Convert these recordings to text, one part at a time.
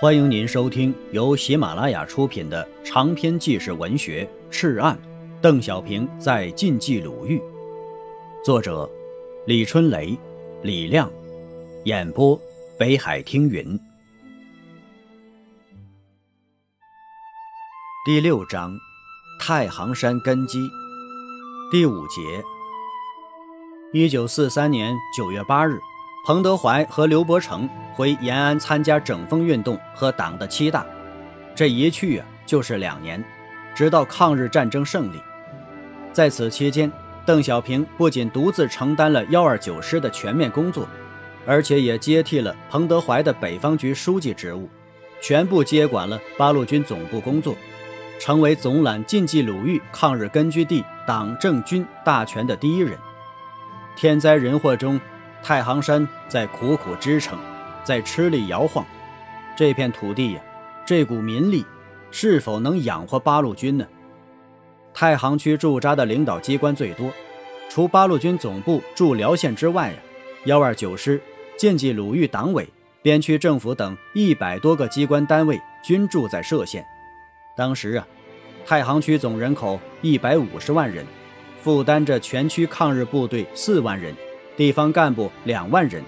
欢迎您收听由喜马拉雅出品的长篇纪实文学《赤案》，邓小平在晋冀鲁豫，作者李春雷、李亮，演播北海听云。第六章，太行山根基，第五节。一九四三年九月八日。彭德怀和刘伯承回延安参加整风运动和党的七大，这一去啊就是两年，直到抗日战争胜利。在此期间，邓小平不仅独自承担了幺二九师的全面工作，而且也接替了彭德怀的北方局书记职务，全部接管了八路军总部工作，成为总揽晋冀鲁豫抗日根据地党政军大权的第一人。天灾人祸中。太行山在苦苦支撑，在吃力摇晃，这片土地呀，这股民力，是否能养活八路军呢？太行区驻扎的领导机关最多，除八路军总部驻辽县之外呀，幺二九师、晋冀鲁豫党委、边区政府等一百多个机关单位均住在歙县。当时啊，太行区总人口一百五十万人，负担着全区抗日部队四万人。地方干部两万人，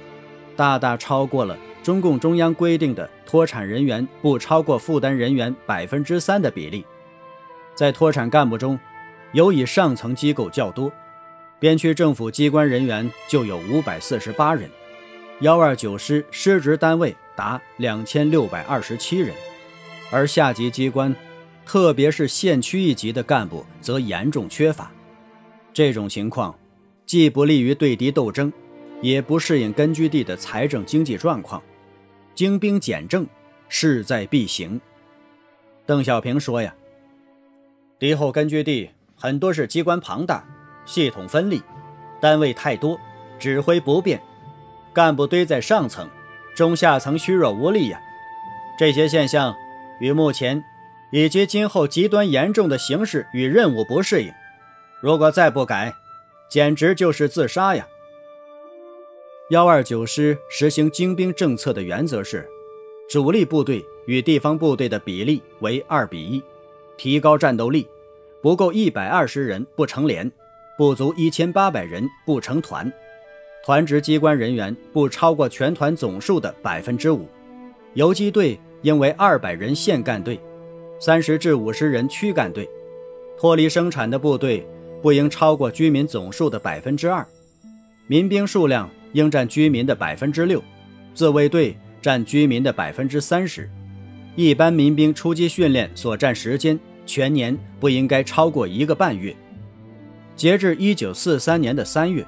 大大超过了中共中央规定的脱产人员不超过负担人员百分之三的比例。在脱产干部中，尤以上层机构较多，边区政府机关人员就有五百四十八人，幺二九师师职单位达两千六百二十七人，而下级机关，特别是县区一级的干部则严重缺乏。这种情况。既不利于对敌斗争，也不适应根据地的财政经济状况，精兵简政势在必行。邓小平说：“呀，敌后根据地很多是机关庞大，系统分立，单位太多，指挥不便，干部堆在上层，中下层虚弱无力呀。这些现象与目前以及今后极端严重的形势与任务不适应，如果再不改。”简直就是自杀呀！幺二九师实行精兵政策的原则是，主力部队与地方部队的比例为二比一，提高战斗力。不够一百二十人不成连，不足一千八百人不成团，团职机关人员不超过全团总数的百分之五。游击队应为二百人线干队，三十至五十人区干队。脱离生产的部队。不应超过居民总数的百分之二，民兵数量应占居民的百分之六，自卫队占居民的百分之三十。一般民兵出击训练所占时间全年不应该超过一个半月。截至一九四三年的三月，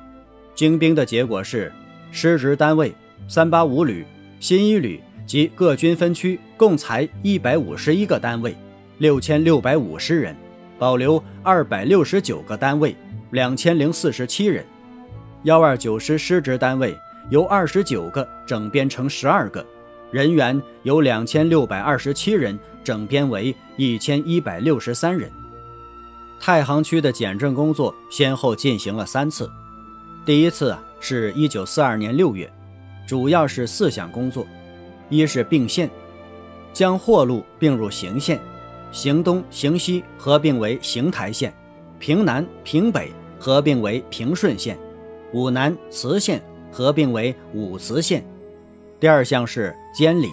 精兵的结果是，师职单位三八五旅、新一旅及各军分区共裁一百五十一个单位，六千六百五十人。保留二百六十九个单位，两千零四十七人。幺二九师师职单位由二十九个整编成十二个，人员由两千六百二十七人整编为一千一百六十三人。太行区的简政工作先后进行了三次，第一次啊是一九四二年六月，主要是四项工作：一是并线，将货路并入行线。行东、行西合并为行台县，平南、平北合并为平顺县，武南、磁县合并为武磁县。第二项是监理，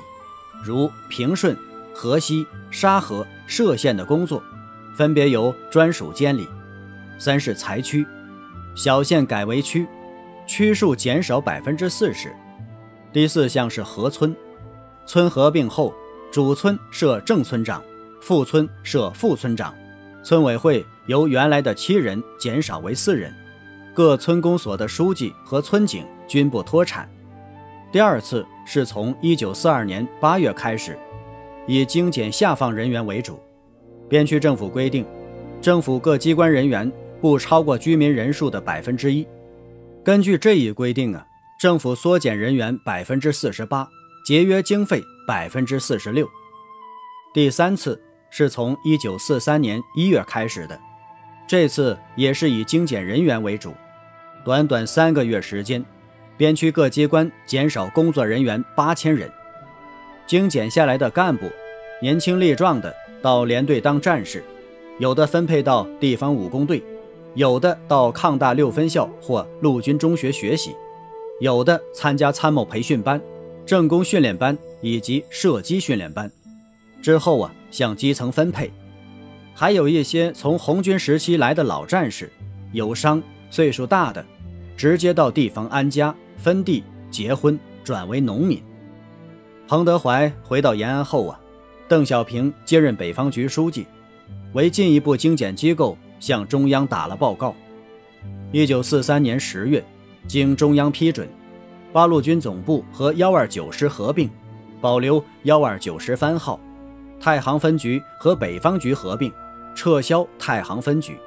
如平顺、河西、沙河、歙县的工作，分别由专属监理。三是裁区，小县改为区，区数减少百分之四十。第四项是合村，村合并后，主村设正村长。副村设副村长，村委会由原来的七人减少为四人，各村公所的书记和村警均不脱产。第二次是从一九四二年八月开始，以精简下放人员为主。边区政府规定，政府各机关人员不超过居民人数的百分之一。根据这一规定啊，政府缩减人员百分之四十八，节约经费百分之四十六。第三次。是从一九四三年一月开始的，这次也是以精简人员为主。短短三个月时间，边区各机关减少工作人员八千人。精简下来的干部，年轻力壮的到连队当战士，有的分配到地方武工队，有的到抗大六分校或陆军中学学习，有的参加参谋培训班、政工训练班以及射击训练班。之后啊，向基层分配。还有一些从红军时期来的老战士，有伤、岁数大的，直接到地方安家、分地、结婚，转为农民。彭德怀回到延安后啊，邓小平接任北方局书记，为进一步精简机构，向中央打了报告。一九四三年十月，经中央批准，八路军总部和幺二九师合并，保留幺二九师番号，太行分局和北方局合并。撤销太行分局，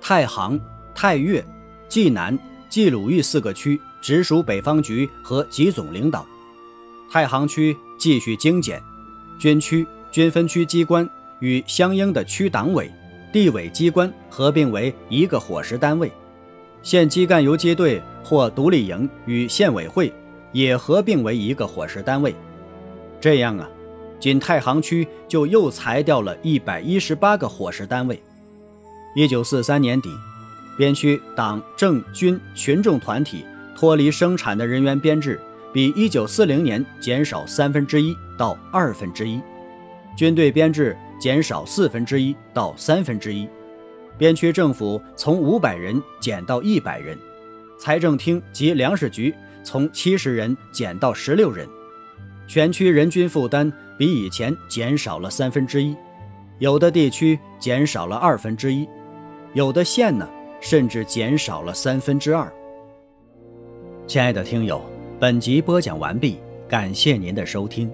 太行、太岳、济南、冀鲁豫四个区直属北方局和集总领导。太行区继续精简，军区、军分区机关与相应的区党委、地委机关合并为一个伙食单位。县机干游击队或独立营与县委会也合并为一个伙食单位。这样啊。仅太行区就又裁掉了一百一十八个伙食单位。一九四三年底，边区党政军群众团体脱离生产的人员编制比一九四零年减少三分之一到二分之一，军队编制减少四分之一到三分之一，边区政府从五百人减到一百人，财政厅及粮食局从七十人减到十六人，全区人均负担。比以前减少了三分之一，有的地区减少了二分之一，有的县呢甚至减少了三分之二。亲爱的听友，本集播讲完毕，感谢您的收听。